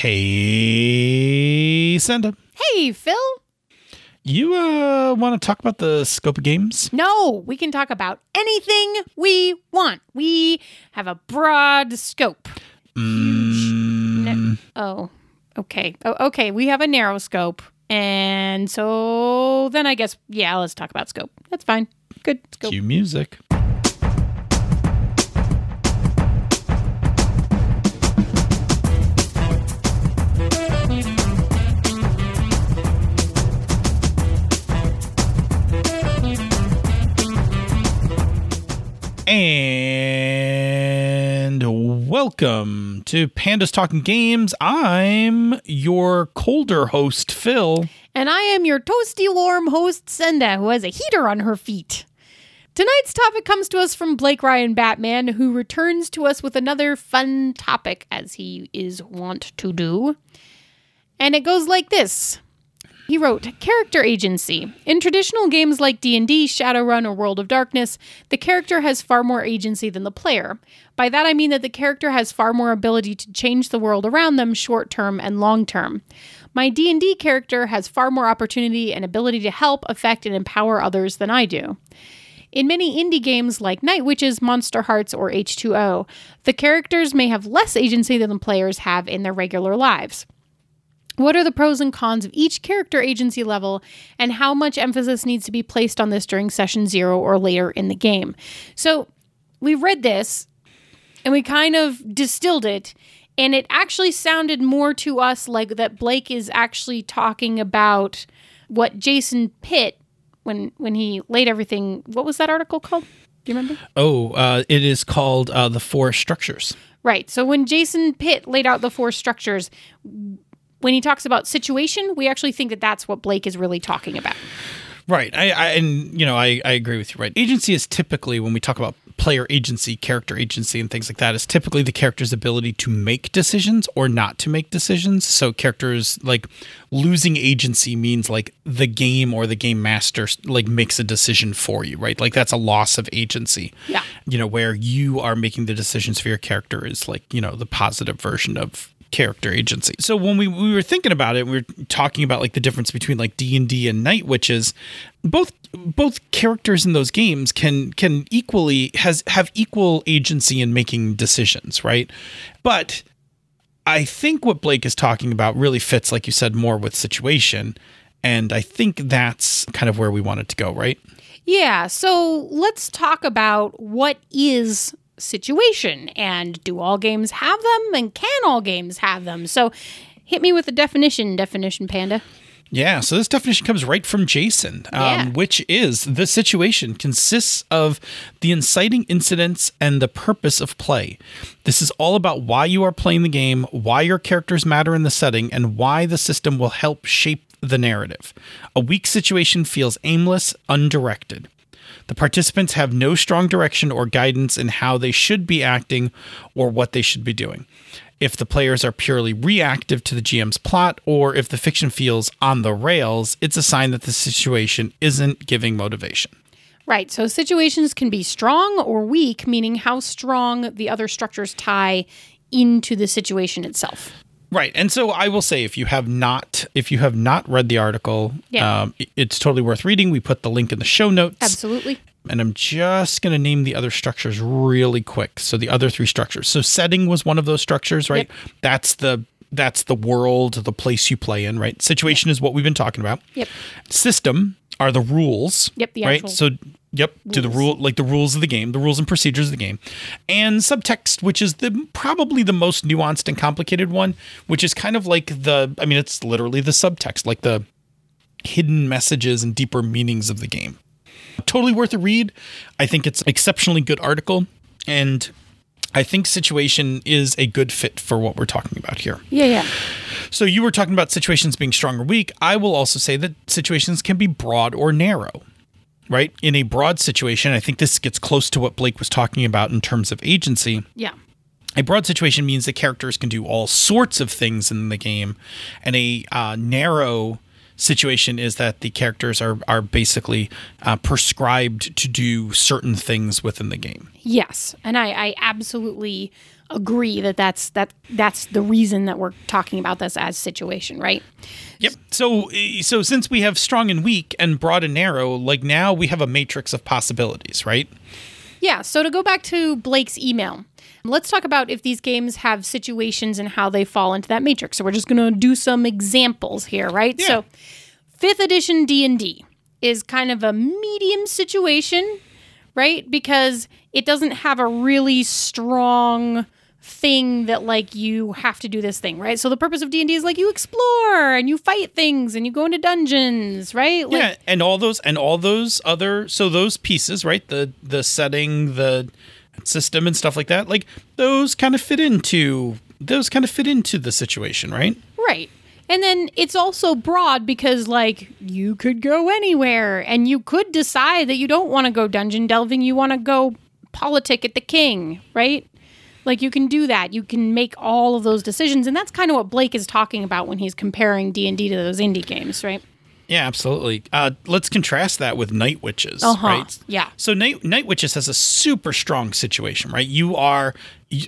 Hey, Senda. Hey, Phil. You uh want to talk about the scope of games? No, we can talk about anything we want. We have a broad scope. Mm, oh, okay. Oh, okay. We have a narrow scope. And so then I guess, yeah, let's talk about scope. That's fine. Good scope. cue music. And welcome to Pandas Talking Games. I'm your colder host, Phil. And I am your toasty warm host, Senda, who has a heater on her feet. Tonight's topic comes to us from Blake Ryan Batman, who returns to us with another fun topic, as he is wont to do. And it goes like this. He wrote, "Character agency. In traditional games like D&D, Shadowrun, or World of Darkness, the character has far more agency than the player. By that I mean that the character has far more ability to change the world around them short-term and long-term. My D&D character has far more opportunity and ability to help, affect, and empower others than I do." In many indie games like Night Witches, Monster Hearts, or H2O, the characters may have less agency than the players have in their regular lives. What are the pros and cons of each character agency level, and how much emphasis needs to be placed on this during session zero or later in the game? So, we read this and we kind of distilled it, and it actually sounded more to us like that Blake is actually talking about what Jason Pitt when when he laid everything. What was that article called? Do you remember? Oh, uh, it is called uh, the Four Structures. Right. So when Jason Pitt laid out the four structures, when he talks about situation, we actually think that that's what Blake is really talking about. Right. I, I and you know I, I agree with you. Right. Agency is typically when we talk about player agency, character agency, and things like that is typically the character's ability to make decisions or not to make decisions. So characters like losing agency means like the game or the game master like makes a decision for you. Right. Like that's a loss of agency. Yeah. You know where you are making the decisions for your character is like you know the positive version of character agency. So when we, we were thinking about it, we were talking about like the difference between like D and D and Night Witches. Both both characters in those games can can equally has have equal agency in making decisions, right? But I think what Blake is talking about really fits, like you said, more with situation. And I think that's kind of where we wanted to go, right? Yeah. So let's talk about what is situation and do all games have them and can all games have them? So hit me with the definition, definition panda. Yeah, so this definition comes right from Jason, um, Yeah. which is the situation consists of the inciting incidents and the purpose of play. This is all about why you are playing the game, why your characters matter in the setting, and why the system will help shape the narrative. A weak situation feels aimless, undirected. The participants have no strong direction or guidance in how they should be acting or what they should be doing. If the players are purely reactive to the GM's plot, or if the fiction feels on the rails, it's a sign that the situation isn't giving motivation. Right. So situations can be strong or weak, meaning how strong the other structures tie into the situation itself. Right, and so I will say, if you have not, if you have not read the article, Yeah. um, it's totally worth reading. We put the link in the show notes. Absolutely. and I'm just going to name the other structures really quick. So the other three structures. So setting was one of those structures, right? That's the that's the world, the place you play in, right? Situation is what we've been talking about. Yep. System are the rules. Yep, the right. actual So yep, to the rule like the rules of the game, the rules and procedures of the game, and subtext, which is the probably the most nuanced and complicated one, which is kind of like the. I mean, it's literally the subtext, like the hidden messages and deeper meanings of the game. Totally worth a read. I think it's an exceptionally good article, and I think situation is a good fit for what we're talking about here. Yeah, yeah. So you were talking about situations being strong or weak. I will also say that situations can be broad or narrow. Right? In a broad situation, I think this gets close to what Blake was talking about in terms of agency. Yeah. A broad situation means that characters can do all sorts of things in the game, and a uh, narrow situation is that the characters are are basically uh, prescribed to do certain things within the game. Yes, and I, I absolutely agree that that's that that's the reason that we're talking about this as situation, right? Yep. So so since we have strong and weak and broad and narrow, like now we have a matrix of possibilities, right? Yeah, so to go back to Blake's email, let's talk about if these games have situations and how they fall into that matrix. So we're just going to do some examples here, right? Yeah. So 5th edition D&D is kind of a medium situation, right? Because it doesn't have a really strong thing that like you have to do this thing, right? So the purpose of D&D is like you explore and you fight things and you go into dungeons, right? Like yeah, and all those and all those other so those pieces, right? The the setting, the system and stuff like that, like those kind of fit into those kind of fit into the situation, right? Right. And then it's also broad because, like, you could go anywhere and you could decide that you don't want to go dungeon delving, you want to go politic at the king, right? Like, you can do that. You can make all of those decisions. And that's kind of what Blake is talking about when he's comparing D&D to those indie games, right? Yeah, absolutely. Uh, let's contrast that with Night Witches, Uh-huh. right? Yeah. So Night, Night Witches has a super strong situation, right? You are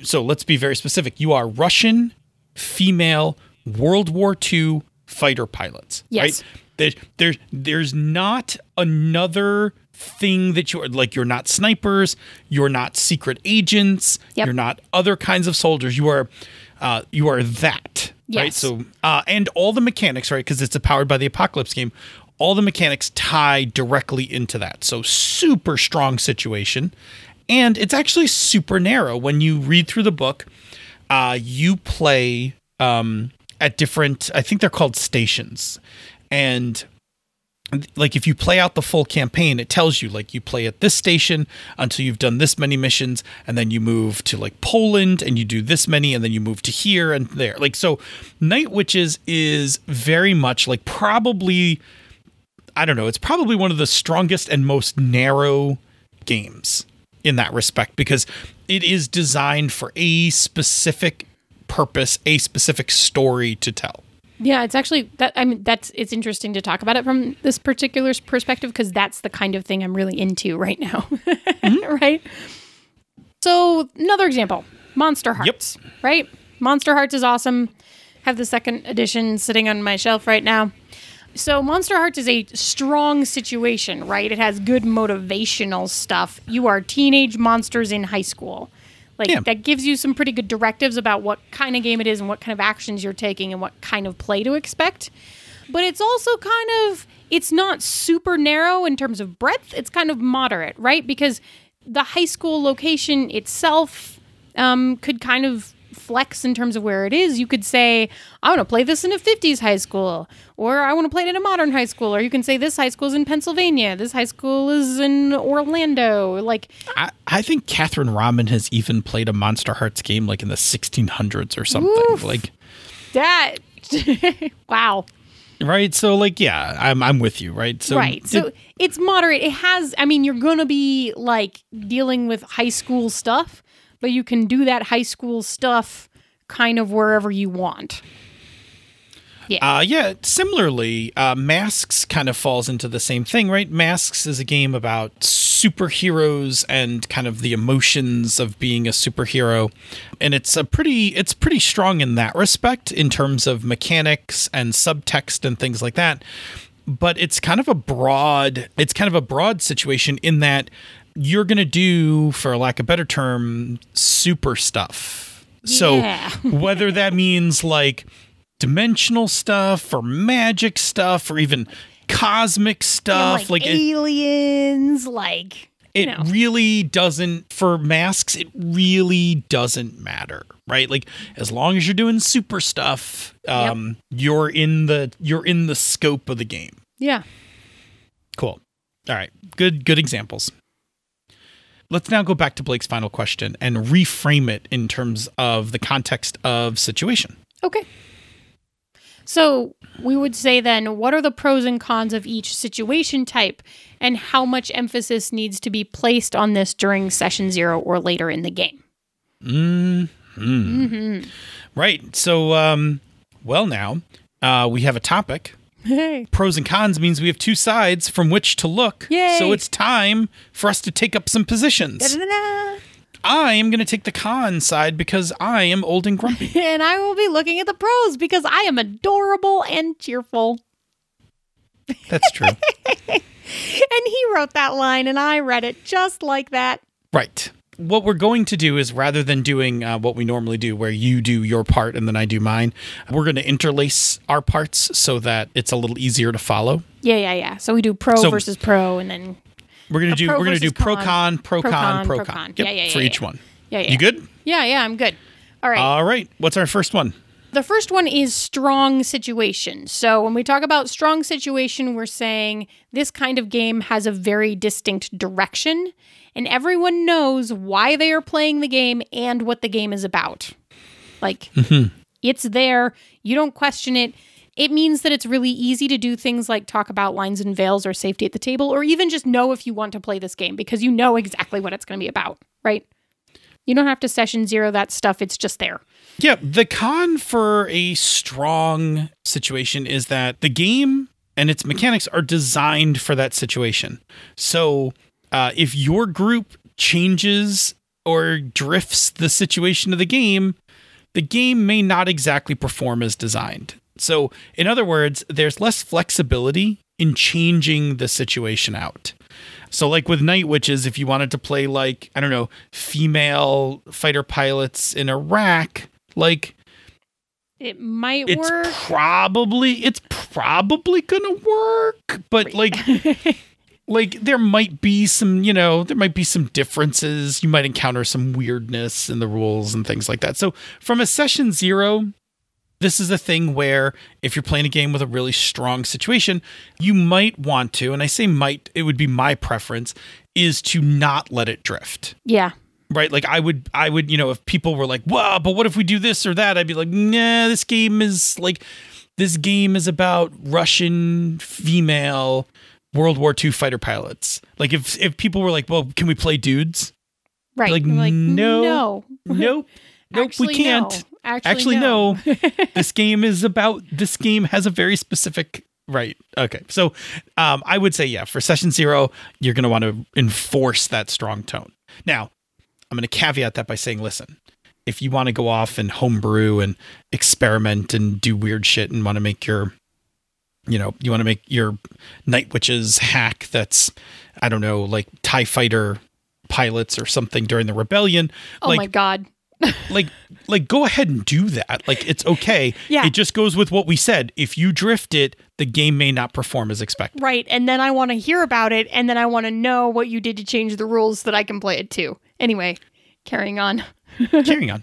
so let's be very specific. You are Russian female World War II fighter pilots, Yes. right? There, there, there's not another thing that you're like. You're not snipers. You're not secret agents. Yep. You're not other kinds of soldiers. You are, uh, you are that, right? So uh, and all the mechanics, right? Because it's a powered by the apocalypse game. All the mechanics tie directly into that. So super strong situation, and it's actually super narrow. When you read through the book, uh, you play um, at different. I think they're called stations, and like if you play out the full campaign it tells you like you play at this station until you've done this many missions and then you move to like poland and you do this many and then you move to here and there. Like so night witches is very much like probably i don't know it's probably one of the strongest and most narrow games in that respect because it is designed for a specific purpose a specific story to tell Yeah, it's actually that. I mean, that's it's interesting to talk about it from this particular perspective because that's the kind of thing I'm really into right now. Mm-hmm. right. So another example, Monster Hearts. Right. Monster Hearts is awesome. Have the second edition sitting on my shelf right now. So Monster Hearts is a strong situation, right? It has good motivational stuff. You are teenage monsters in high school. Like Yeah. that gives you some pretty good directives about what kind of game it is and what kind of actions you're taking and what kind of play to expect. But it's also kind of it's not super narrow in terms of breadth. It's kind of moderate, right? Because the high school location itself um, could kind of flex in terms of where it is. You could say, I want to play this in a 50s high school, or I want to play it in a modern high school, or you can say this high school is in Pennsylvania, this high school is in Orlando. Like, I, I think Catherine Rahman has even played a Monster Hearts game like in the 1600s or something. Oof. Like, that. wow. right? So, like, yeah, I'm I'm with you, right? So, right. So it's moderate. It has, I mean, you're going to be like dealing with high school stuff, but you can do that high school stuff kind of wherever you want. Yeah. Uh, yeah. Similarly, uh, Masks kind of falls into the same thing, right? Masks is a game about superheroes and kind of the emotions of being a superhero, and it's a pretty it's pretty strong in that respect in terms of mechanics and subtext and things like that. But it's kind of a broad it's kind of a broad situation in that you're going to do, for lack of a better term, super stuff. So Yeah. whether that means like dimensional stuff or magic stuff or even cosmic stuff like, like it, aliens, like, you it know. really doesn't for masks it really doesn't matter right like as long as you're doing super stuff um you're in the you're in the scope of the game yeah. cool all right good good examples let's now go back to blake's final question and reframe it in terms of the context of situation Okay. So we would say then, what are the pros and cons of each situation type, and how much emphasis needs to be placed on this during session zero or later in the game? Hmm. right so um well now uh we have a topic Hey. pros and cons means we have two sides from which to look. Yay. So it's time for us to take up some positions. Da-da-da-da. I am going to take the con side because I am old and grumpy. and I will be looking at the pros because I am adorable and cheerful. That's true. And he wrote that line, and I read it just like that. right. What we're going to do is rather than doing uh, what we normally do, where you do your part and then I do mine, we're going to interlace our parts so that it's a little easier to follow. Yeah, yeah, yeah. So we do pro So- versus pro, and then We're going to do pro we're going to do pro con. pro con, pro con. Yep, Yeah, yeah, for yeah, each yeah. one. yeah, yeah, You good? yeah, yeah. I'm good. All right. All right. What's our first one? The first one is strong situation. So when we talk about strong situation, we're saying this kind of game has a very distinct direction, and everyone knows why they are playing the game and what the game is about. Like, mm-hmm. it's there. You don't question it. It means that it's really easy to do things like talk about lines and veils or safety at the table, or even just know if you want to play this game because you know exactly what it's going to be about, right? You don't have to session zero that stuff. It's just there. Yeah, the con for a strong situation is that the game and its mechanics are designed for that situation. So, uh, if your group changes or drifts the situation of the game, the game may not exactly perform as designed. So, in other words, there's less flexibility in changing the situation out. So, like with Night Witches, if you wanted to play like, I don't know, female fighter pilots in Iraq, like It might it's work. probably it's probably gonna work. But like like there might be some, you know, there might be some differences. You might encounter some weirdness in the rules and things like that. So from a session zero, this is a thing where if you're playing a game with a really strong situation, you might want to, and I say might, it would be my preference, is to not let it drift. yeah. Right? Like I would I would, you know, if people were like, wow, but what if we do this or that? I'd be like, nah, this game is like this game is about Russian female World War II fighter pilots. Like if if people were like, well, can we play dudes? Right. Like, like no. no. Nope. Nope, Actually, we can't. no. Actually, Actually, no. no. this game is about this game has a very specific right. Okay. So um I would say yeah, for session zero, you're gonna want to enforce that strong tone. Now, I'm gonna caveat that by saying, listen, if you want to go off and homebrew and experiment and do weird shit and want to make your you know, you want to make your night witches hack that's I don't know, like TIE fighter pilots or something during the rebellion. Oh like my god. like like go ahead and do that like it's okay Yeah. it just goes with what we said if you drift it the game may not perform as expected Right. And then I want to hear about it and then I want to know what you did to change the rules so that I can play it too. Anyway, carrying on. carrying on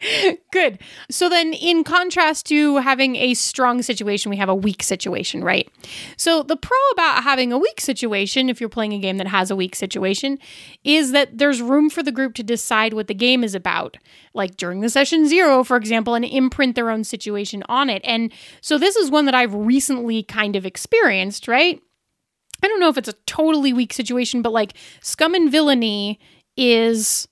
Good. So then, in contrast to having a strong situation, we have a weak situation, right? So, the pro about having a weak situation, if you're playing a game that has a weak situation, is that there's room for the group to decide what the game is about. Like during the session zero, for example, and imprint their own situation on it. And so, this is one that I've recently kind of experienced, right? I don't know if it's a totally weak situation, but like scum and villainy is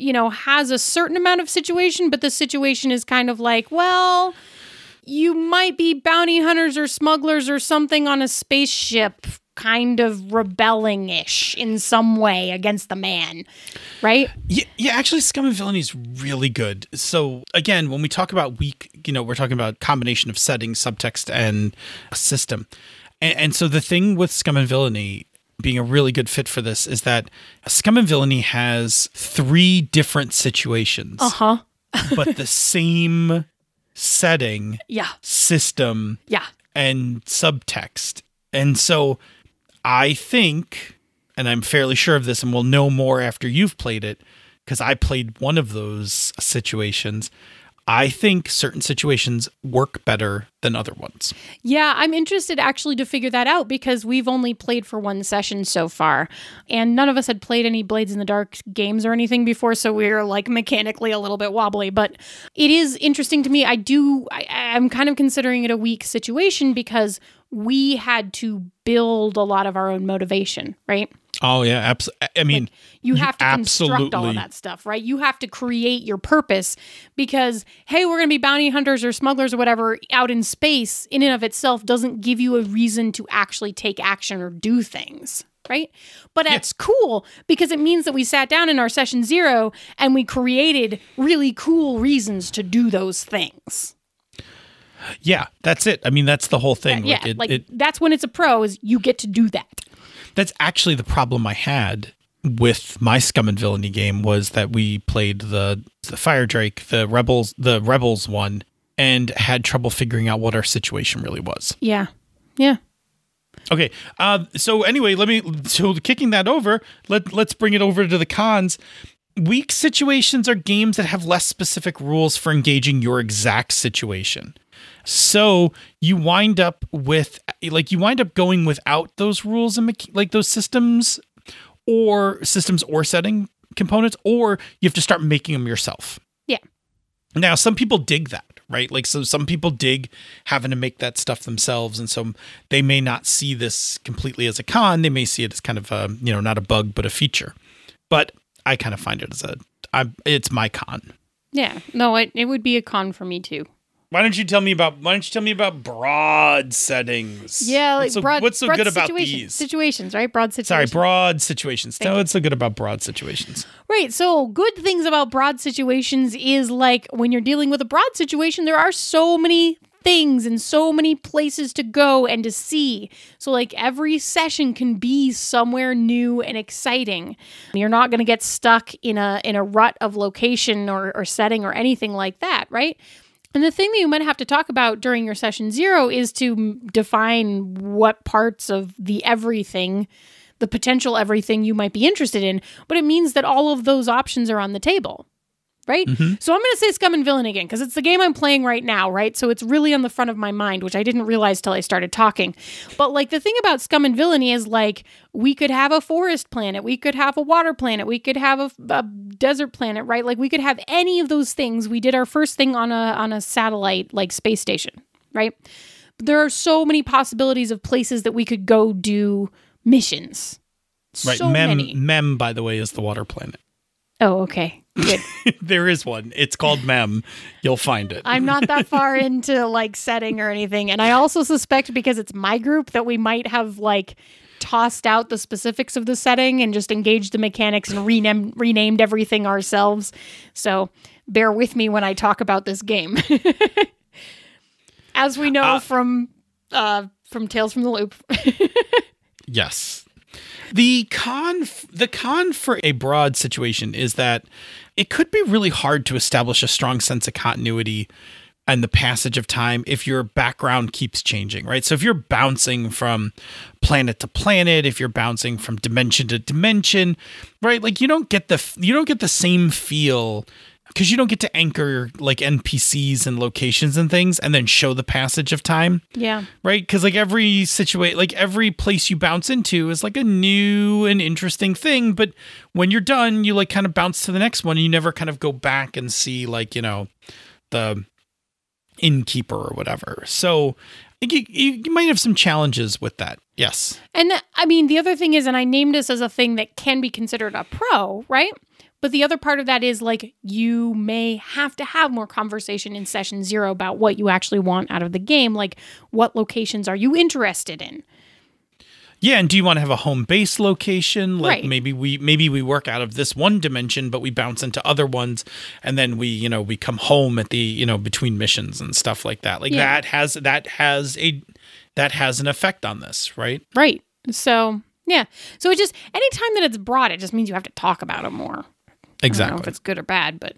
you know, has a certain amount of situation, but the situation is kind of like, well, you might be bounty hunters or smugglers or something on a spaceship, kind of rebelling ish in some way against the man, right? yeah, yeah actually scum and villainy is really good so again when we talk about weak you know we're talking about combination of setting, subtext and system and, and so the thing with scum and villainy being a really good fit for this is that scum and villainy has three different situations Uh huh. but the same setting Yeah. system Yeah. and subtext. And so I think, and I'm fairly sure of this, and we'll know more after you've played it, because I played one of those situations. I think certain situations work better than other ones. Yeah, I'm interested actually to figure that out because we've only played for one session so far, and none of us had played any Blades in the Dark games or anything before, so we're like mechanically a little bit wobbly. But it is interesting to me. I do, I, I'm kind of considering it a weak situation because we had to build a lot of our own motivation, right? Oh yeah, absolutely. I mean, You have to construct all of that stuff, right? You have to create your purpose because, hey, we're going to be bounty hunters or smugglers or whatever out in space, in and of itself, doesn't give you a reason to actually take action or do things, right? But it's cool because it means that we sat down in our session zero and we created really cool reasons to do those things. Yeah, that's it. I mean, that's the whole thing. yeah, it, like it, that's when it's a pro is you get to do that. that's actually the problem I had with my scum and villainy game was that we played the the Firedrake the rebels the rebels one and had trouble figuring out what our situation really was Yeah. Yeah. okay uh so anyway let me so kicking that over let let's bring it over to the cons weak situations are games that have less specific rules for engaging your exact situation so you wind up with like you wind up going without those rules and mecha- like those systems or systems or setting components or you have to start making them yourself Yeah. now some people dig that right like so some people dig having to make that stuff themselves and so they may not see this completely as a con they may see it as kind of a you know not a bug but a feature but i kind of find it as a I, it's my con Yeah. No, it, it would be a con for me too. Why don't you tell me about why don't you tell me about broad settings Yeah, like what's so, broad. what's so broad good about these situations? Right, broad situations. sorry broad situations no what's so good about broad situations Right. So, good things about broad situations is like when you're dealing with a broad situation, there are so many things and so many places to go and to see. So, like every session can be somewhere new and exciting. You're not going to get stuck in a in a rut of location or, or setting or anything like that, right? And the thing that you might have to talk about during your session zero is to define what parts of the everything, the potential everything you might be interested in, but it means that all of those options are on the table. Right? Mm-hmm. So I'm going to say Scum and Villain again because it's the game I'm playing right now, right? So it's really on the front of my mind, which I didn't realize till I started talking. But like the thing about Scum and Villainy is like we could have a forest planet, we could have a water planet, we could have a, a desert planet, right? Like we could have any of those things. We did our first thing on a on a satellite like space station, right? There are so many possibilities of places that we could go do missions. right So mem many. mem by the way is the water planet Oh, okay. There is one. It's called Mem. You'll find it. I'm not that far into like setting or anything. And I also suspect because it's my group that we might have like tossed out the specifics of the setting and just engaged the mechanics and renamed renamed everything ourselves. So bear with me when I talk about this game. As we know Uh, from uh from Tales from the Loop. yes. The con the con for a broad situation is that it could be really hard to establish a strong sense of continuity and the passage of time if your background keeps changing, right? So if you're bouncing from planet to planet, if you're bouncing from dimension to dimension, right? Like you don't get the you don't get the same feel because you don't get to anchor like NPCs and locations and things and then show the passage of time. Yeah. right? Because like every situation like every place you bounce into is like a new and interesting thing but when you're done you like kind of bounce to the next one and you never kind of go back and see like you know the innkeeper or whatever. So you, you might have some challenges with that. Yes. And I mean, the other thing is, and I named this as a thing that can be considered a pro, right? But the other part of that is like you may have to have more conversation in session zero about what you actually want out of the game. Like, what locations are you interested in? yeah and do you want to have a home base location like Right. maybe we maybe we work out of this one dimension but we bounce into other ones and then we you know we come home at the you know between missions and stuff like that like Yeah. that has that has a that has an effect on this right Right. So, yeah. So it just, anytime that it's broad, it just means you have to talk about it more. I don't know exactly if it's good or bad, but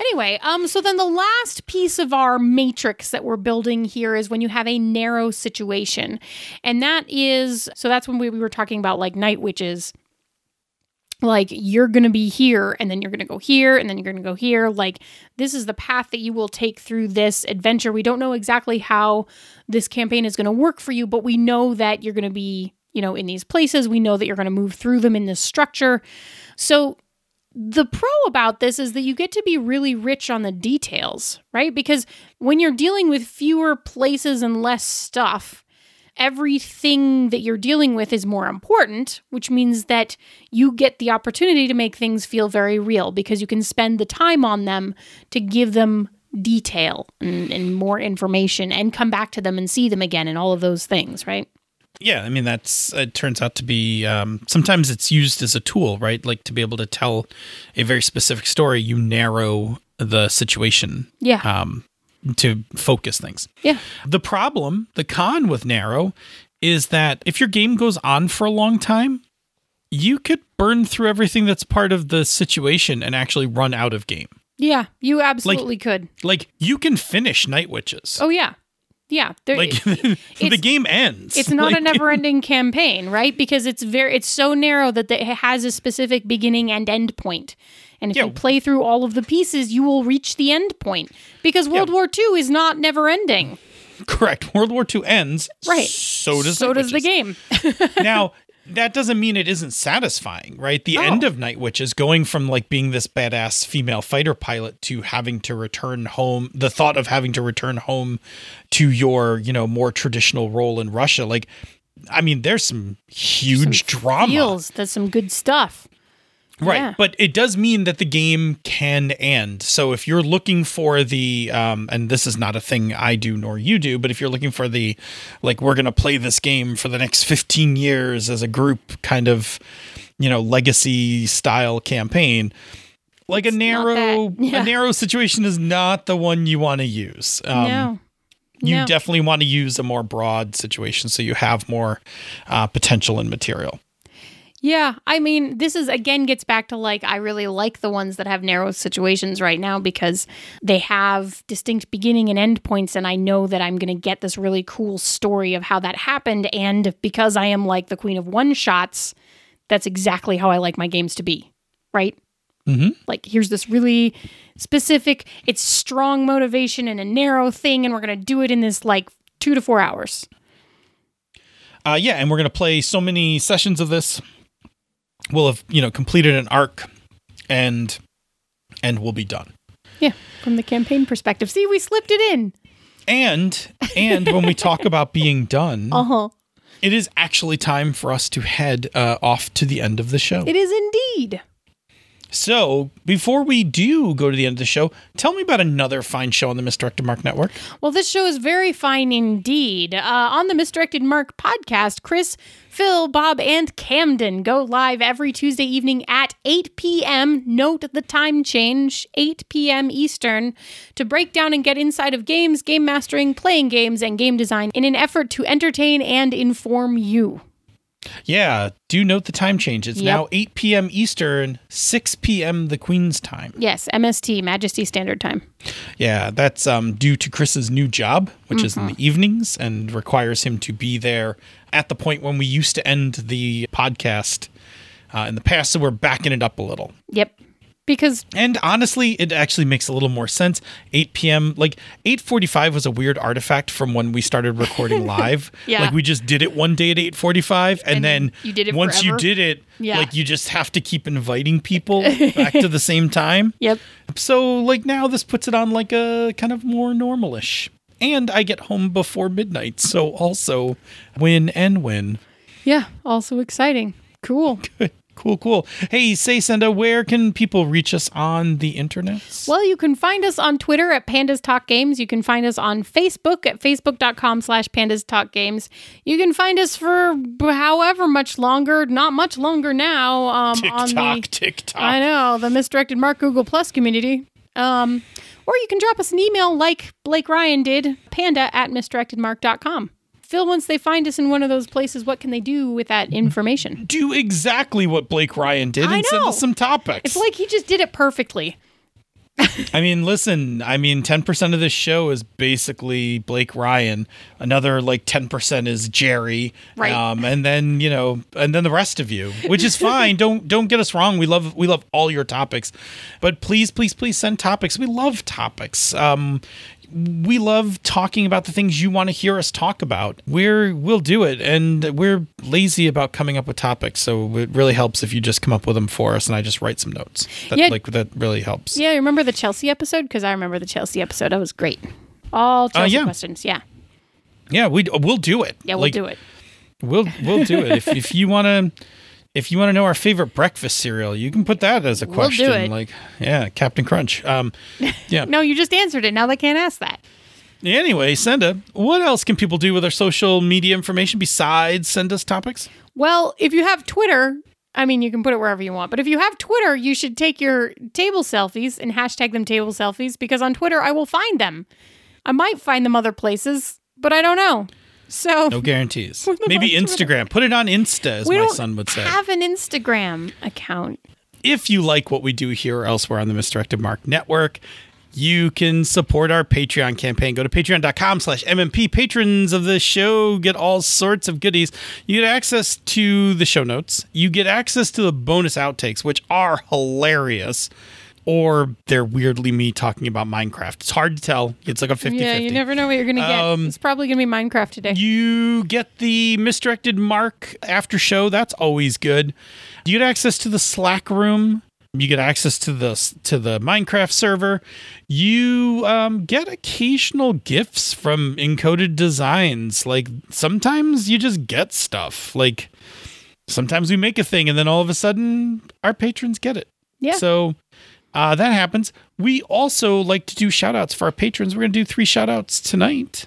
anyway, um, so then the last piece of our matrix that we're building here is when you have a narrow situation. And that is so that's when we, we were talking about like night witches. Like you're gonna be here and then you're gonna go here and then you're gonna go here. Like this is the path that you will take through this adventure. We don't know exactly how this campaign is gonna work for you, but we know that you're gonna be, you know, in these places. We know that you're gonna move through them in this structure. So the pro about this is that you get to be really rich on the details, right? Because when you're dealing with fewer places and less stuff, everything that you're dealing with is more important, which means that you get the opportunity to make things feel very real because you can spend the time on them to give them detail and, and more information and come back to them and see them again and all of those things, right? Yeah, I mean that's it turns out to be um, sometimes it's used as a tool, right? Like to be able to tell a very specific story, you narrow the situation Yeah. um, to focus things. yeah. The problem, the con with narrow, is that if your game goes on for a long time, you could burn through everything that's part of the situation and actually run out of game. Yeah. You absolutely could. Like you can finish Night Witches. Oh yeah. Yeah. There, like the game ends. it's not a never-ending campaign, right? Because it's very it's so narrow that it has a specific beginning and end point. And if Yeah. you play through all of the pieces, you will reach the end point. Because World War II is not never-ending. Correct. World War II ends. Right. So does so does the game. now that doesn't mean it isn't satisfying, right? The Oh. end of Night Witches, going from like being this badass female fighter pilot to having to return home, the thought of having to return home to your, you know, more traditional role in Russia, like, I mean, there's some huge drama, Feels that's some good stuff. Right? yeah. But it does mean that the game can end. So if you're looking for the, um, and this is not a thing I do nor you do, but if you're looking for the, like, we're gonna play this game for the next 15 years as a group, kind of, you know, legacy style campaign. Like a narrow. Yeah. a narrow situation is not the one you want to use. Um, no. you No. definitely want to use a more broad situation so you have more uh, potential and material. Yeah, I mean, this is again gets back to like I really like the ones that have narrow situations right now because they have distinct beginning and end points and I know that I'm going to get this really cool story of how that happened and because I am like the queen of one shots, that's exactly how I like my games to be, right? Mhm. Like here's this really specific, it's strong motivation and a narrow thing and we're going to do it in this like 2 to 4 hours. Uh, yeah, and we're gonna play so many sessions of this. We'll have you know completed an arc, and and we'll be done. Yeah, from the campaign perspective. See, we slipped it in. And and when we talk about being done, Uh-huh. it is actually time for us to head uh, off to the end of the show. It is indeed. So before we do go to the end of the show, tell me about another fine show on the Misdirected Mark Network. Well, this show is very fine indeed. Uh, on the Misdirected Mark podcast, Chris, Phil, Bob, and Camden go live every Tuesday evening at 8 p.m. Note the time change, 8 p.m. Eastern, to break down and get inside of games, game mastering, playing games, and game design in an effort to entertain and inform you. Yeah, do note the time change. It's Yep. now 8 p.m. Eastern, 6 p.m. the Queen's time. Yes, MST, Majesty Standard Time. Yeah, that's um, due to Chris's new job, which is in Mm-hmm. the evenings and requires him to be there at the point when we used to end the podcast uh, in the past. So we're backing it up a little. Yep. Because And honestly, it actually makes a little more sense. 8 p.m. like 8:45 was a weird artifact from when we started recording live. Yeah. Like we just did it one day at 8:45 and, And then you did it once you did it, Yeah. like you just have to keep inviting people back to the same time. Yep. So like now this puts it on like a kind of more normalish. And I get home before midnight, so also win and win. Yeah. Also exciting. Cool. Cool, cool. Hey, say Senda, where can people reach us on the internet? Well, you can find us on Twitter at Pandas Talk Games. You can find us on Facebook at facebook.com slash Pandas Talk Games. You can find us for however much longer, not much longer now, um, on TikTok, the, TikTok. I know, the Misdirected Mark Google Plus community. Um, or you can drop us an email like Blake Ryan did, panda at misdirectedmark.com. Phil, once they find us in one of those places, what can they do with that information? Do exactly what Blake Ryan did I and send us some topics. It's like he just did it perfectly. I mean, listen, I mean, 10% of this show is basically Blake Ryan. Another like 10% is Jerry. Right. Um, and then, you know, and then the rest of you, which is fine. don't don't get us wrong. We love we love all your topics. But please, please, please send topics. We love topics. Um we love talking about the things you want to hear us talk about. We're we'll do it, and we're lazy about coming up with topics. So it really helps if you just come up with them for us, and I just write some notes. That, Yeah. like that really helps. Yeah, you remember the Chelsea episode? Because I remember the Chelsea episode. That was great. All Chelsea Uh, yeah. questions. Yeah. Yeah, we we'll do it. Yeah, we'll Like, do it. We'll we'll do it. if if you want to if you want to know our favorite breakfast cereal, you can put that as a question. We'll do it. Like, yeah, Captain Crunch. Um, yeah. No, you just answered it. Now they can't ask that. Anyway, Senda, what else can people do with their social media information besides send us topics? Well, if you have Twitter, I mean, you can put it wherever you want, but if you have Twitter, you should take your table selfies and hashtag them table selfies because on Twitter, I will find them. I might find them other places, but I don't know. So No guarantees. Maybe. Instagram. Put it on Insta, as we my son would say. have an Instagram account. if you like what we do here or elsewhere on the Misdirected Mark Network, you can support our Patreon campaign. Go to patreon.com slash MMP. Patrons of the show get all sorts of goodies. You get access to the show notes. You get access to the bonus outtakes, which are hilarious. Or they're weirdly me talking about Minecraft. It's hard to tell. It's like a 50 Yeah, you never know what you're going to get. Um, it's probably going to be Minecraft today. You get the misdirected mark after show. That's always good. You get access to the Slack room. You get access to the to the Minecraft server. You um, get occasional gifts from Encoded Designs. Like sometimes you just get stuff. Like sometimes we make a thing and then all of a sudden our patrons get it. Yeah. So uh, that happens. We also like to do shout outs for our patrons. We're going to do three shout outs tonight.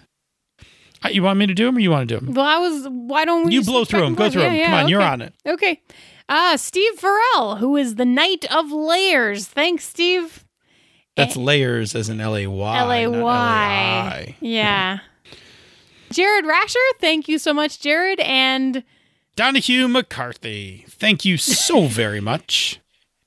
Uh, You want me to do them or you want to do them? well, I was. Why don't we? You blow through them. Go through Yeah, them. yeah, Come on, you're on it. Okay. Uh, Steve Farrell, who is the Knight of Layers. Thanks, Steve. That's layers as in L A Y. L A Y. Yeah. Jared Rasher, thank you so much, Jared. And Donahue McCarthy. Thank you so very much.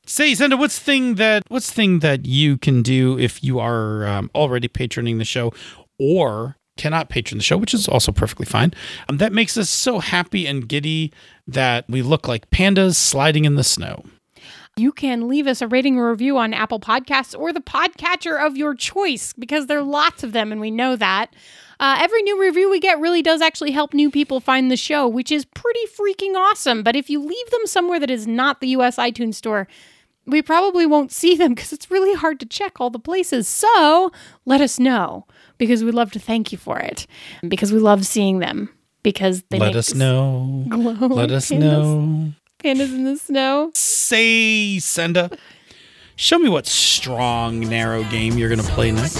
Say, Senda, what's thing that what's thing that you can do if you are um, already patroning the show or cannot patron the show, which is also perfectly fine. Um, that makes us so happy and giddy that we look like pandas sliding in the snow. you can leave us a rating or review on Apple Podcasts or the podcatcher of your choice because there are lots of them and we know that. Uh, every new review we get really does actually help new people find the show, which is pretty freaking awesome. But if you leave them somewhere that is not the US iTunes store, we probably won't see them because it's really hard to check all the places. So let us know because we'd love to thank you for it because we love seeing them because they Let make us know. glow Let us pandas. know. Pandas in the snow. Say, Senda, show me what strong, narrow game you're going to play next.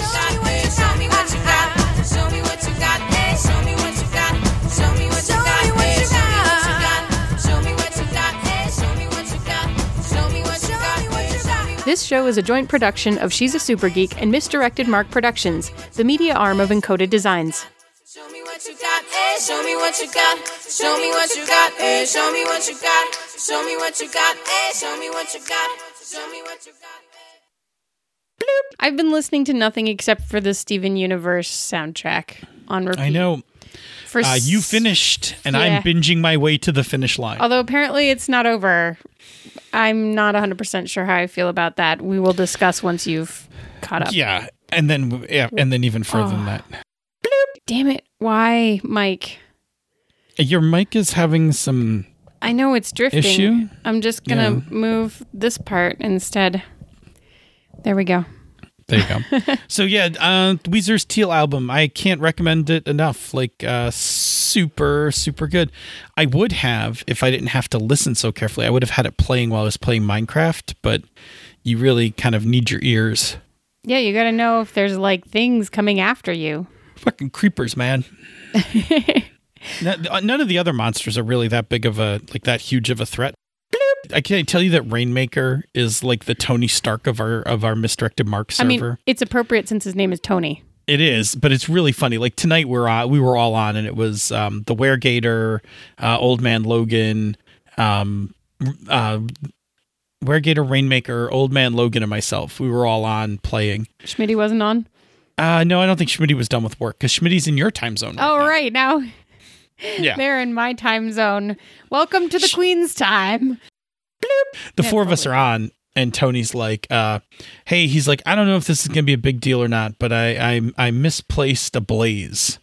This show is a joint production of She's a Super Geek and Misdirected Mark Productions, the media arm of Encoded Designs. Show me what you got. Hey, show me what you got. Show me what you got. Hey, show me what you got. Show me what you got. Hey, show me what you got. Show me what you got. I've been listening to nothing except for the Steven Universe soundtrack on repeat. I know. For Uh, you finished, and Yeah. I'm binging my way to the finish line. Although apparently it's not over. I'm not 100% sure how I feel about that. We will discuss once you've caught up. yeah, and then yeah, and then even further than that, Damn it. Why, Mike? your mic is having some I know it's drifting. issue. I'm just going to Yeah. move this part instead. There we go. There you go. so yeah, uh, Weezer's Teal album. I can't recommend it enough. Like uh, super, super good. I would have if I didn't have to listen so carefully. I would have had it playing while I was playing Minecraft, but you really kind of need your ears. Yeah, you got to know if there's like things coming after you. Fucking creepers, man. None of the other monsters are really that big of a like that huge of a threat. I can't tell you that Rainmaker is like the Tony Stark of our of our misdirected Mark server. I mean, it's appropriate since his name is Tony. It is, but it's really funny. Like tonight, we're on, we were all on, and it was um, the Weregator, uh, Old Man Logan, um, uh, Weregator, Rainmaker, Old Man Logan, and myself. We were all on playing. Schmitty wasn't on. Uh, no, I don't think Schmitty was done with work because Schmitty's in your time zone. Oh, now. right. Now yeah. they're in my time zone. Welcome to the Queen's time. Bloop. the four of us are on and tony's like uh hey he's like i don't know if this is gonna be a big deal or not but i i, I misplaced a blaze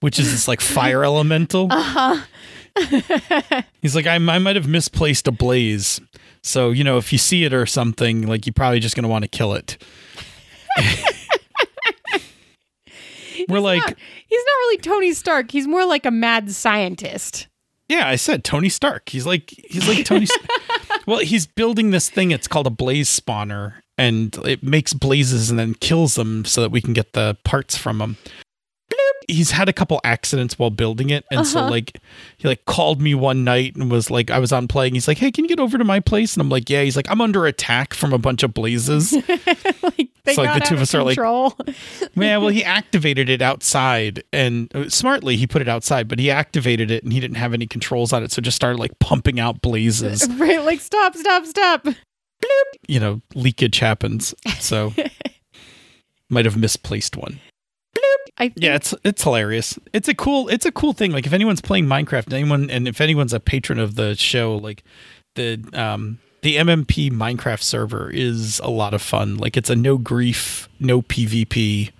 which is this like fire elemental Uh-huh. he's like I, I might have misplaced a blaze so you know if you see it or something like you're probably just gonna want to kill it we're like Not- he's not really Tony Stark. He's more like a mad scientist. Yeah, I said Tony Stark. He's like he's like Tony. St- well, he's building this thing. It's called a blaze spawner, and it makes blazes and then kills them so that we can get the parts from them. He's had a couple accidents while building it and so Uh-huh. like he like called me one night and was like i was on playing he's like hey can you get over to my place and i'm like yeah he's like i'm under attack from a bunch of blazes like they So, like, got the two of us are, like- control. yeah well he activated it outside and uh, smartly he put it outside but he activated it and he didn't have any controls on it so just started like pumping out blazes right, like stop, stop, stop. Bloop. you know leakage happens so might have misplaced one I think, Yeah, it's it's hilarious. It's a cool it's a cool thing. Like if anyone's playing Minecraft, anyone and if anyone's a patron of the show, like the um the MMP Minecraft server is a lot of fun. Like it's a no grief, no PvP.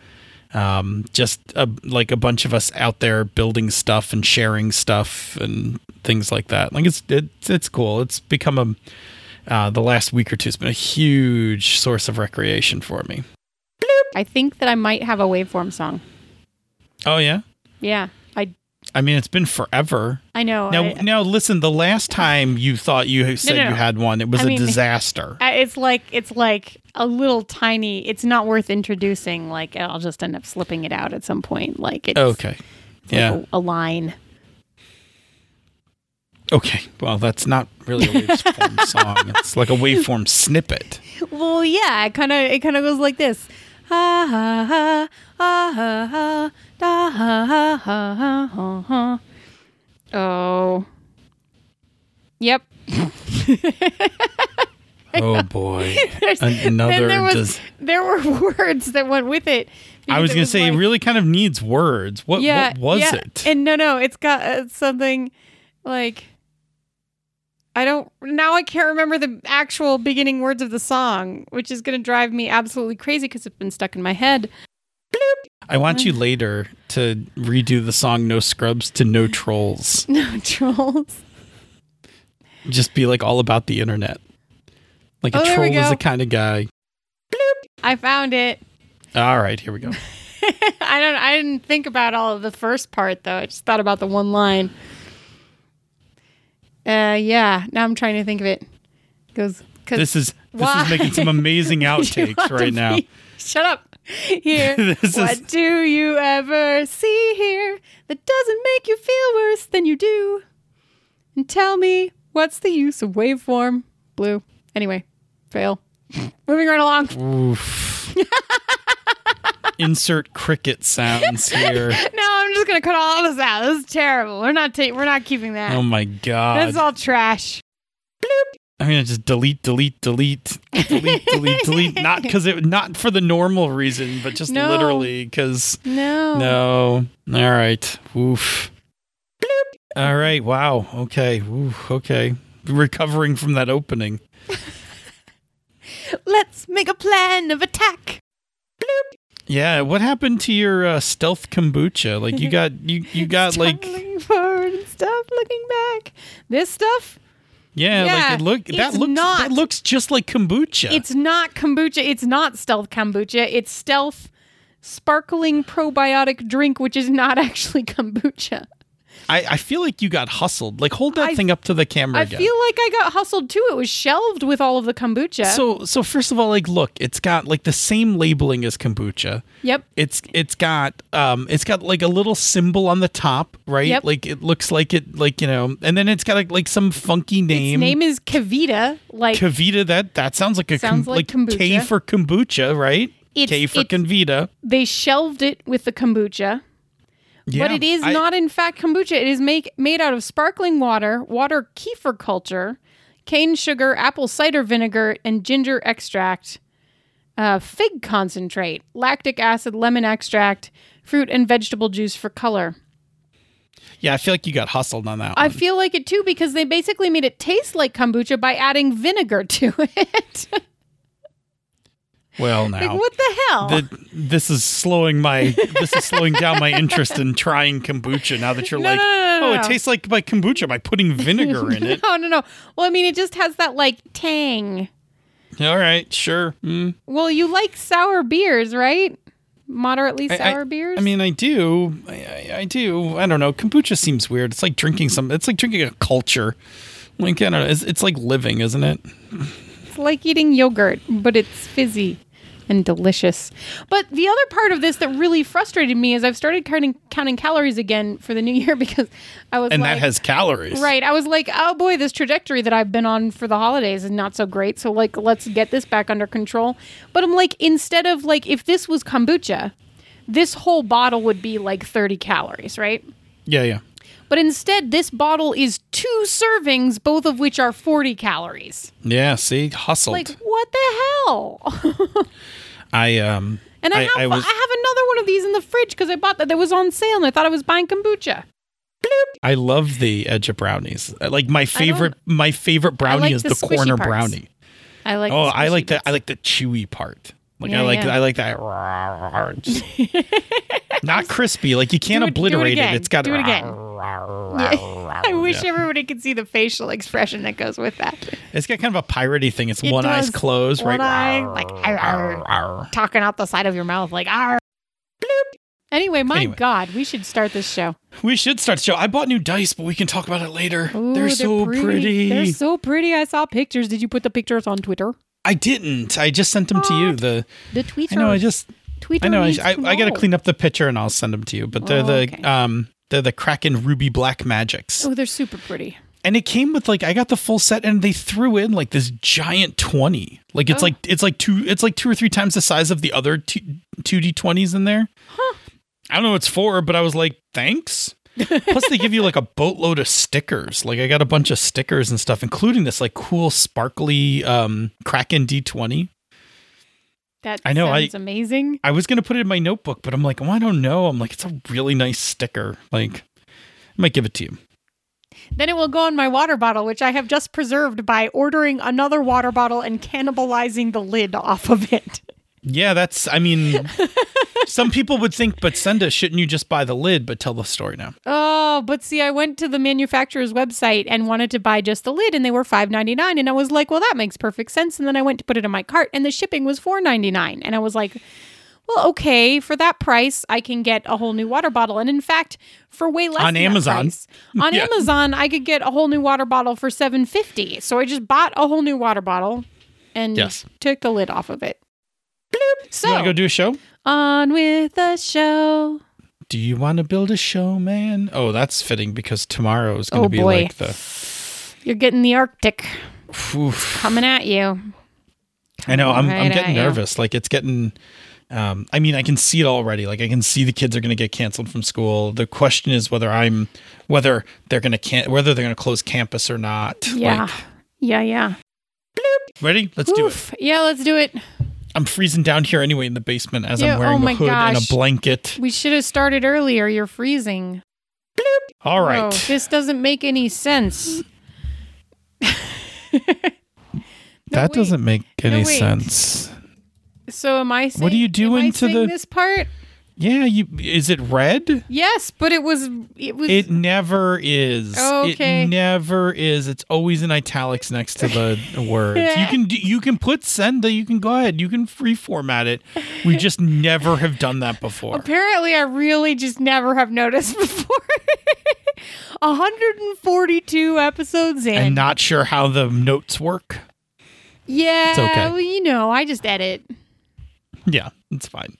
Um, just a, like a bunch of us out there building stuff and sharing stuff and things like that. Like it's it's it's cool. It's become a uh, the last week or two has been a huge source of recreation for me. I think that I might have a waveform song. Oh yeah, Yeah, I I mean it's been forever. I know. Now, I- now, listen. The last time you thought you said no, you no. had one, it was I a mean- disaster. It's like it's like a little tiny. It's not worth introducing. Like I'll just end up slipping it out at some point. Like it's okay, it's like yeah, a, a line. okay. Well, that's not really a waveform song. It's like a waveform snippet. Well, yeah, it kind of it kind of goes like this. Ha ha ha ha ha ha da ha ha ha ha ha ha. Oh. Yep. Oh boy, another. there was dis- there were words that went with it. I was it gonna say like- it really kind of needs words. What, yeah, what was yeah. it? And no, no, it's got uh, something like I don't now. I can't remember the actual beginning words of the song, which is going to drive me absolutely crazy because it's been stuck in my head. Bloop. I want you later to redo the song "No Scrubs" to "No Trolls." No trolls. Just be like all about the internet. Like a Oh, troll is the kind of guy. Bloop. I found it. All right, here we go. I don't. I didn't think about all of the first part though. I just thought about the one line. Uh, yeah. Now I'm trying to think of it. Goes This is this Why? is making some amazing outtakes right now. Shut up. Here. This what is- do you ever see here that doesn't make you feel worse than you do? And tell me, what's the use of waveform? Blue. Anyway, fail. Moving right along. Oof. Insert cricket sounds here. No, just gonna cut all this out. This is terrible. We're not ta- we're not keeping that. Oh my god. That's all trash. I'm gonna just delete, delete, delete, delete, delete, delete. Not because it, not for the normal reason, but just No. literally because No. no. All right. Oof. All right. Wow. Okay. Oof. Okay. Recovering from that opening. Let's make a plan of attack. Yeah. What happened to your uh, stealth kombucha? Like you got you you got Stop like looking forward and stop looking back. This stuff, yeah, Yeah, like it look that looks not- that looks just like kombucha. it's not kombucha. It's not stealth kombucha. It's stealth sparkling probiotic drink, which is not actually kombucha. I, I feel like you got hustled. Like hold that I- thing up to the camera I again. feel like I got hustled too. It was shelved with all of the kombucha. so so first of all, like look, it's got like the same labeling as kombucha. yep. It's it's got um it's got like a little symbol on the top, right? Yep. Like it looks like it like you know, and then it's got like, like some funky name. Its name is KeVita. Like KeVita. That that sounds like a Sounds like K kombucha. for kombucha, right? It's- K for Convita. they shelved it with the kombucha. Yeah, but it is I- not, in fact, kombucha. It is make, made out of sparkling water, water kefir culture, cane sugar, apple cider vinegar, and ginger extract, uh, fig concentrate, lactic acid, lemon extract, fruit and vegetable juice for color. Yeah, I feel like you got hustled on that I feel like it too because they basically made it taste like kombucha by adding vinegar to it. Well, like, now what the hell? the, this is slowing my this is slowing down my interest in trying kombucha. Now that you're No, like, no, no, oh, it tastes like my kombucha by putting vinegar in it. no, no, no. Well, I mean, it just has that like tang. All right, sure. Mm. Well, you like sour beers, right? Moderately I- sour I, beers. I mean, I do. I, I, I do. I don't know. Kombucha seems weird. It's like drinking some. It's like drinking a culture. Like I don't know. It's, it's like living, isn't it? it's like eating yogurt, but it's fizzy. And delicious. But the other part of this that really frustrated me is I've started counting counting calories again for the new year because I was And like, that has calories. Right. I was like, oh boy, this trajectory that I've been on for the holidays is not so great. So, like, let's get this back under control. But I'm like, instead of like, if this was kombucha, this whole bottle would be like 30 calories, right? Yeah, yeah. But instead, this bottle is two servings, both of which are 40 calories. Yeah, see, hustled. Like, what the hell? I um And I, I- have, I I, have another one of these in the fridge because I bought that. That was on sale and I thought I was buying kombucha. I love the edge of brownies. Like my favorite my favorite brownie like is the the, corner parts. brownie. I like. Oh, the I like squishy the I like the chewy part. Like Yeah, I like yeah. I like that. Not crispy. Like you can't Do it- do it obliterate it. It's got to. Do it again. I wish everybody could see the facial expression that goes with that. It's got kind of a piratey thing. It's It one eye's does. closed, One right? eye, like "Arr, arr," Arr. talking out the side of your mouth, like "Arr." Anyway, my Anyway. God, we should start this show. We should start the show. I bought new dice, but we can talk about it later. Ooh, they're, so pretty. They're so pretty. I saw pictures. Did you put the pictures on Twitter? I didn't. I just sent them to you. The The tweets. I know. I just Twitter I know. I, I, I got to clean up the picture and I'll send them to you. But they're Oh, the okay. um they're the Kraken Ruby Black Magics. Oh, they're super pretty. and it came with like I got the full set and they threw in like this giant 20 like it's Oh. like it's like two it's like two or three times the size of the other two, 2d20s in there I don't know what it's for but I was like thanks plus they give you like a boatload of stickers like I got a bunch of stickers and stuff including this like cool sparkly um Kraken d20 That I know, I- sounds amazing. I was gonna put it in my notebook but I'm like oh I don't know I'm like it's a really nice sticker like I might give it to you Then it will go in my water bottle, which I have just preserved by ordering another water bottle and cannibalizing the lid off of it. Yeah, that's. I mean, some people would think, but Senda, shouldn't you just buy the lid? But tell the story now. Oh, but see, I went to the manufacturer's website and wanted to buy just the lid, and they were five ninety nine, and I was like, "Well, that makes perfect sense." And then I went to put it in my cart, and the shipping was four ninety nine, and I was like, "Well, okay, for that price, I can get a whole new water bottle." And in fact, for way less On than that Amazon. price- on Yeah. Amazon, I could get a whole new water bottle for seven fifty. So I just bought a whole new water bottle and Yes. took the lid off of it. So You want to go do a show? on with the show. Do you want to build a show, man? Oh, that's fitting because tomorrow is going to Oh, be boy. like the. You're getting the Arctic Oof. coming at you. I know. I'm. I'm Right at getting you. nervous. Like it's getting. Um, I mean, I can see it already. Like I can see the kids are going to get canceled from school. The question is whether I'm, whether they're going to can, whether they're going to close campus or not. Yeah. Like, yeah, yeah. ready? Let's do it. Yeah, let's do it. I'm freezing down here anyway in the basement as Yeah, I'm wearing oh a hood and a blanket. We should have started earlier. You're freezing. All right. Oh, this doesn't make any sense. that wait. doesn't make any wait. sense. So am I saying What are you doing I to the- this part? Yeah, you is it red? Yes, but it was it was It never is. Okay. It never is. It's always in italics next to the words. You can you can put senda. You can go ahead. You can free format it. We just never have done that before. apparently I really just never have noticed before. 142 episodes in. And not sure how the notes work. yeah, It's okay. well, you know, I just edit. Yeah, it's fine.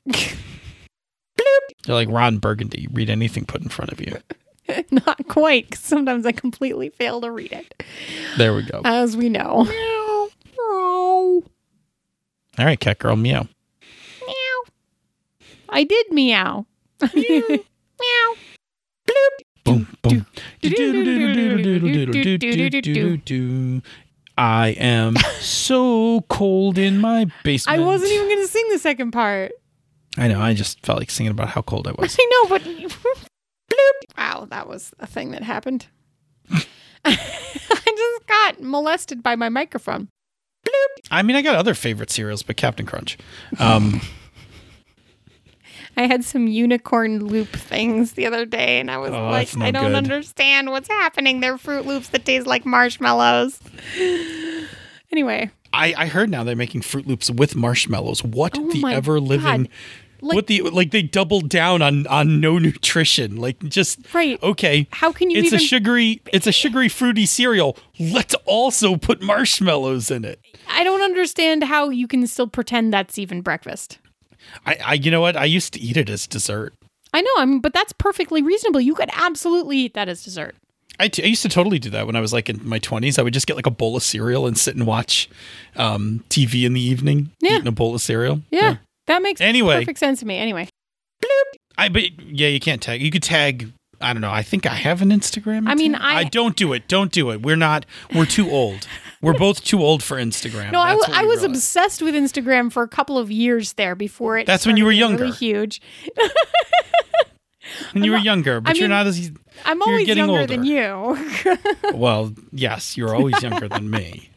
You're like Ron Burgundy. Read anything put in front of you. Not quite, 'cause sometimes I completely fail to read it, There we go. as we know. All right, cat girl, meow. Meow. I did meow. meow. Bloop. Boom, boom. I am so cold in my basement. I wasn't even going to sing the second part. I know. I just felt like singing about how cold I was. I know, but wow, that was a thing that happened. I just got molested by my microphone. I mean, I got other favorite cereals, but Captain Crunch. Um, I had some unicorn loop things the other day, and I was Oh, like, I don't good. understand what's happening. They're Froot Loops that taste like marshmallows. Anyway, I, I heard now they're making Froot Loops with marshmallows. What Oh the ever living? Like- what the like they doubled down on on no nutrition. Like just Right. Okay. How can you It's even a sugary it's a sugary fruity cereal. Let's also put marshmallows in it. I don't understand how you can still pretend that's even breakfast. I, I you know what? I used to eat it as dessert. I know, I mean, but that's perfectly reasonable. You could absolutely eat that as dessert. I, t- I used to totally do that when I was like in my 20s. I would just get like a bowl of cereal and sit and watch um, TV in the evening, Yeah. eating a bowl of cereal. Yeah, that makes Anyway. perfect sense to me. Anyway, I but yeah, you can't tag. You could tag. I don't know. I think I have an Instagram. I mean. I- I don't do it. Don't do it. We're not. We're too old. We're both too old for Instagram. no, I, That's w- I was obsessed with Instagram for a couple of years there before it. That's when you were younger. Really huge. when you were younger, but I you're mean- not as. I'm You're always getting younger than you. Well, yes, you're always younger than me.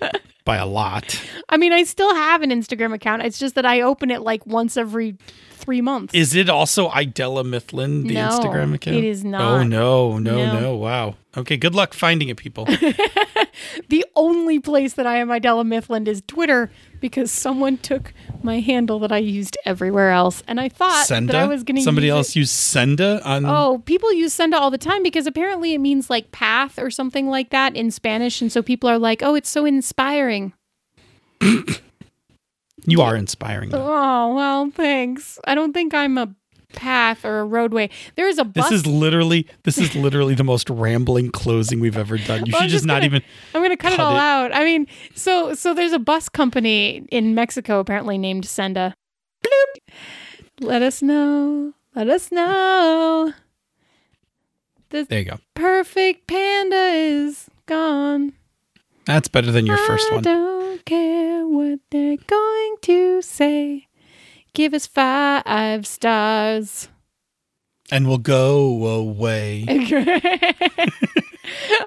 By a lot. I mean, I still have an Instagram account. It's just that I open it like once every three months. Is it also Idella Mifflin, the No, Instagram account? it is not. Oh no, no, No. no! Wow. Okay, good luck finding it, people. the only place that I am Idella Mifflin is Twitter because someone took my handle that I used everywhere else, and I thought Senda. that I was going to Somebody use else It. used Senda on. Oh, people use Senda all the time because apparently it means like path or something like that in Spanish, and so people are like, "Oh, it's so inspiring." you are inspiring. though. Oh well, thanks. I don't think I'm a path or a roadway. There is a bus. This is literally this is literally the most rambling closing we've ever done. You Well, should I'm just not gonna- even. I'm gonna cut, it all it. out. I mean, so so there's a bus company in Mexico apparently named Senda. Bloop. Let us know. Let us know. The There you go. perfect panda is gone. That's better than your first one. I don't care what they're going to say. Give us five stars. And we'll go away. I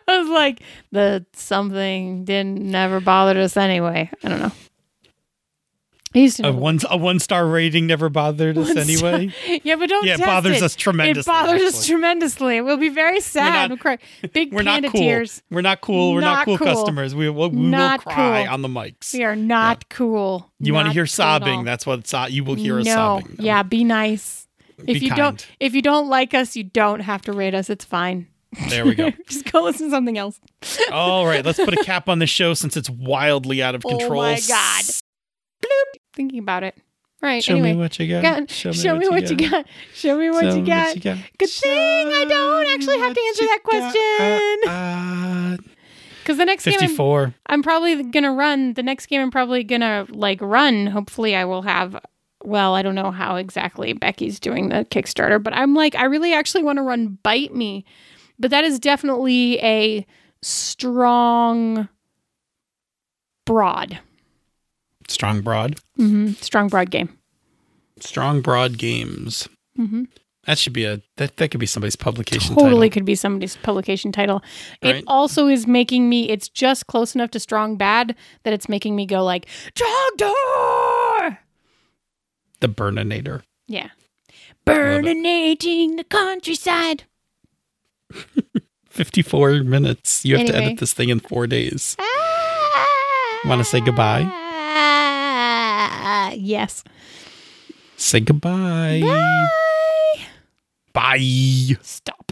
was like, the something didn't never bothered us anyway. I don't know. I used to know A one a one star rating never bothered us star. anyway. Yeah, but don't Yeah, it bothers it. us tremendously, It bothers us tremendously. We'll be very sad. not- We'll cry. Big We're panda not cool. tears. We're not cool. We're not, Not cool, cool. customers. We will we will cry cool. on the mics. We are not cool. You want to hear sobbing? That's what uh, You will hear no. us sobbing. Yeah, be nice. Be if you kind. don't if you don't like us, you don't have to rate us. It's fine. There we go. Just go listen to something else. All right, let's put a cap on the show since it's wildly out of control. Oh control. my God. Thinking about it. Right. Show anyway. me what you got. Got- show, me, what, you got. Show me what Show you me got. Good Show thing I don't actually have to answer you that question. got. Uh, Because the next game I'm, 54. I'm probably gonna run. The next game I'm probably gonna like run. Hopefully, I will have. Well, I don't know how exactly Becky's doing the Kickstarter, but I'm like, I really actually want to run Bite Me, but that is definitely a strong, broad, Strong Broad. hmm strong broad game. Strong Broad Games. hmm That should be a that, that could be somebody's publication Totally title. could be somebody's publication title. Right. It also is making me. It's just close enough to strong bad that it's making me go like Trogdor. The Burninator. Yeah. Burninating the countryside. 54 minutes. You have to edit this thing in four days. Wanna say goodbye? Yes. Say goodbye. Bye. Bye. Stop.